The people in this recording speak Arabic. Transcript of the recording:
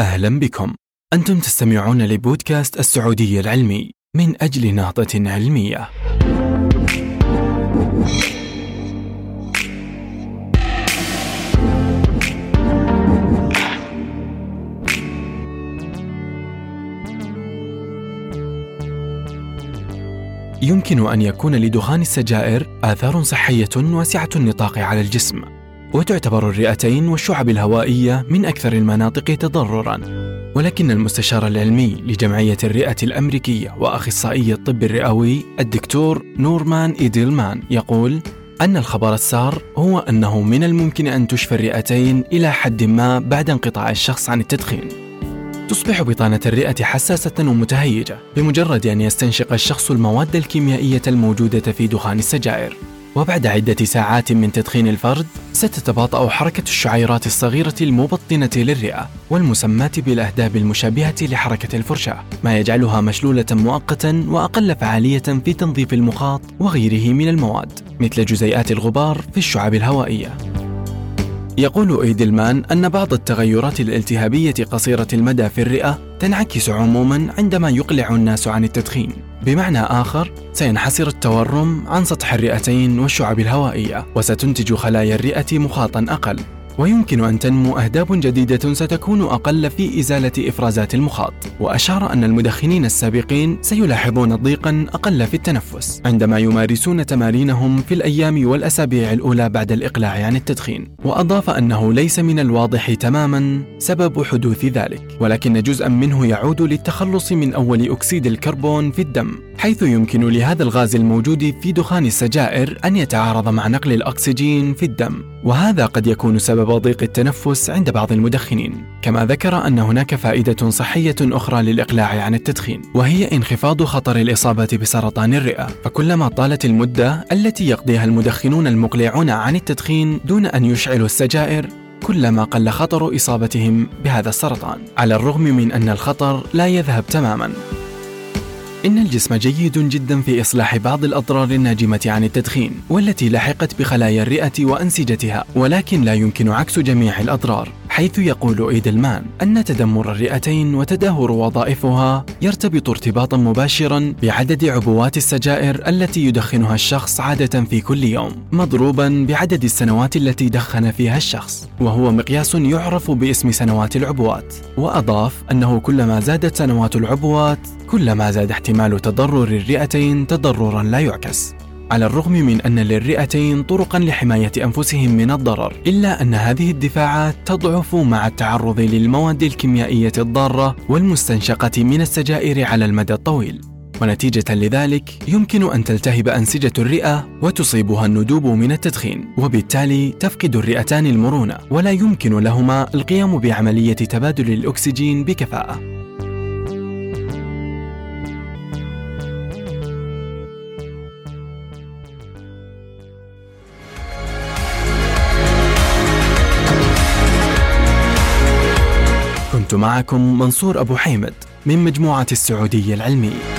أهلا بكم. أنتم تستمعون لبودكاست السعودية العلمي من أجل نهضة علمية. يمكن أن يكون لدخان السجائر آثار صحية واسعة النطاق على الجسم. وتعتبر الرئتين والشعب الهوائية من أكثر المناطق تضررا ولكن المستشار العلمي لجمعية الرئة الأمريكية وأخصائي الطب الرئوي الدكتور نورمان إيدلمان يقول أن الخبر السار هو أنه من الممكن أن تشفى الرئتين إلى حد ما بعد انقطاع الشخص عن التدخين. تصبح بطانة الرئة حساسة ومتهيجة بمجرد أن يستنشق الشخص المواد الكيميائية الموجودة في دخان السجائر وبعد عدة ساعات من تدخين الفرد ستتباطأ حركة الشعيرات الصغيرة المبطنة للرئة والمسماة بالأهداب المشابهة لحركة الفرشاة ما يجعلها مشلولة مؤقتا وأقل فعالية في تنظيف المخاط وغيره من المواد مثل جزيئات الغبار في الشعب الهوائية. يقول إيدلمان أن بعض التغيرات الالتهابية قصيرة المدى في الرئة تنعكس عموما عندما يقلع الناس عن التدخين. بمعنى آخر سينحسر التورم عن سطح الرئتين والشعب الهوائية وستنتج خلايا الرئة مخاطا أقل. ويمكن أن تنمو أهداب جديدة ستكون أقل في إزالة إفرازات المخاط. وأشار أن المدخنين السابقين سيلاحظون ضيقا أقل في التنفس عندما يمارسون تمارينهم في الأيام والأسابيع الأولى بعد الإقلاع عن التدخين. وأضاف أنه ليس من الواضح تماما سبب حدوث ذلك ولكن جزءا منه يعود للتخلص من أول أكسيد الكربون في الدم. حيث يمكن لهذا الغاز الموجود في دخان السجائر أن يتعارض مع نقل الأكسجين في الدم وهذا قد يكون سبب ضيق التنفس عند بعض المدخنين. كما ذكر أن هناك فائدة صحية أخرى للإقلاع عن التدخين وهي انخفاض خطر الإصابة بسرطان الرئة. فكلما طالت المدة التي يقضيها المدخنون المقلعون عن التدخين دون أن يشعلوا السجائر كلما قل خطر إصابتهم بهذا السرطان. على الرغم من أن الخطر لا يذهب تماماً. إن الجسم جيد جدا في إصلاح بعض الأضرار الناجمة عن التدخين والتي لحقت بخلايا الرئة وأنسجتها ولكن لا يمكن عكس جميع الأضرار. حيث يقول إيدلمان أن تدمر الرئتين وتدهور وظائفها يرتبط ارتباطا مباشرا بعدد عبوات السجائر التي يدخنها الشخص عادة في كل يوم مضروبا بعدد السنوات التي دخن فيها الشخص وهو مقياس يعرف باسم سنوات العبوات. وأضاف أنه كلما زادت سنوات العبوات كلما زاد احتمال تضرر الرئتين تضررا لا يعكس. على الرغم من أن للرئتين طرقا لحماية أنفسهم من الضرر إلا أن هذه الدفاعات تضعف مع التعرض للمواد الكيميائية الضارة والمستنشقة من السجائر على المدى الطويل. ونتيجة لذلك يمكن أن تلتهب أنسجة الرئة وتصيبها الندوب من التدخين وبالتالي تفقد الرئتان المرونة ولا يمكن لهما القيام بعملية تبادل الأكسجين بكفاءة. كنت معكم منصور أبو حيمد من مجموعة السعودية العلمية.